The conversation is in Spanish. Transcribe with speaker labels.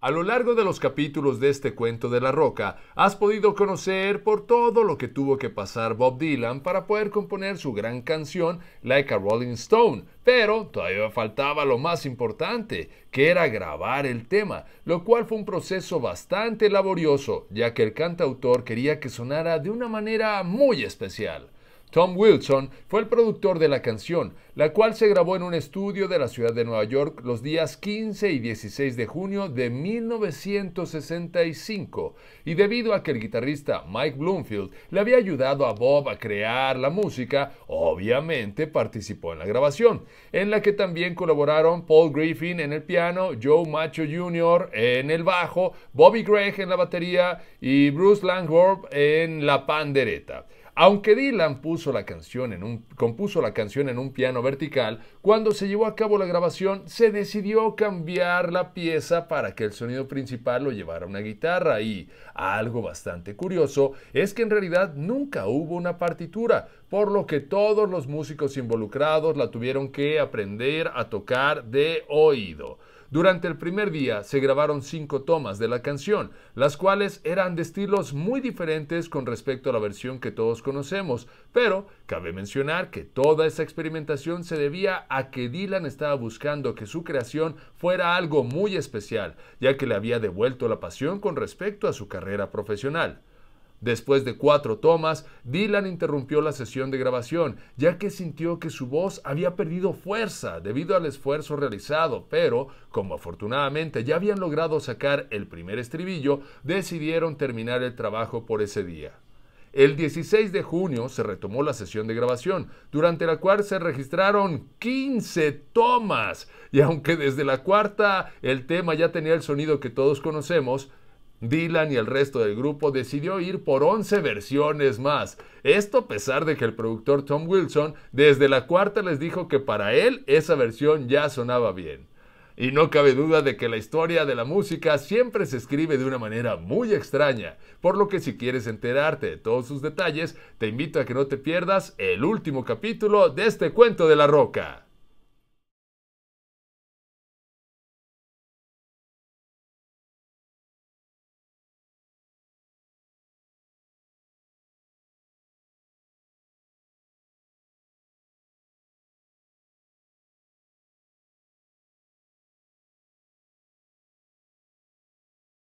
Speaker 1: A lo largo de los capítulos de este cuento de la roca, has podido conocer por todo lo que tuvo que pasar Bob Dylan para poder componer su gran canción Like a Rolling Stone, pero todavía faltaba lo más importante, que era grabar el tema, lo cual fue un proceso bastante laborioso, ya que el cantautor quería que sonara de una manera muy especial. Tom Wilson fue el productor de la canción, la cual se grabó en un estudio de la ciudad de Nueva York los días 15 y 16 de junio de 1965, y debido a que el guitarrista Mike Bloomfield le había ayudado a Bob a crear la música, obviamente participó en la grabación, en la que también colaboraron Paul Griffin en el piano, Joe Macho Jr. en el bajo, Bobby Gregg en la batería y Bruce Langworth en la pandereta. Aunque Dylan compuso la canción en un piano vertical, cuando se llevó a cabo la grabación se decidió cambiar la pieza para que el sonido principal lo llevara una guitarra y algo bastante curioso es que en realidad nunca hubo una partitura, por lo que todos los músicos involucrados la tuvieron que aprender a tocar de oído. Durante el primer día se grabaron cinco tomas de la canción, las cuales eran de estilos muy diferentes con respecto a la versión que todos conocemos, pero cabe mencionar que toda esa experimentación se debía a que Dylan estaba buscando que su creación fuera algo muy especial, ya que le había devuelto la pasión con respecto a su carrera profesional. Después de cuatro tomas, Dylan interrumpió la sesión de grabación, ya que sintió que su voz había perdido fuerza debido al esfuerzo realizado, pero, como afortunadamente ya habían logrado sacar el primer estribillo, decidieron terminar el trabajo por ese día. El 16 de junio se retomó la sesión de grabación, durante la cual se registraron 15 tomas, y aunque desde la cuarta el tema ya tenía el sonido que todos conocemos, Dylan y el resto del grupo decidió ir por 11 versiones más. Esto a pesar de que el productor Tom Wilson desde la cuarta les dijo que para él esa versión ya sonaba bien. Y no cabe duda de que la historia de la música siempre se escribe de una manera muy extraña, por lo que si quieres enterarte de todos sus detalles, te invito a que no te pierdas el último capítulo de este cuento de la roca.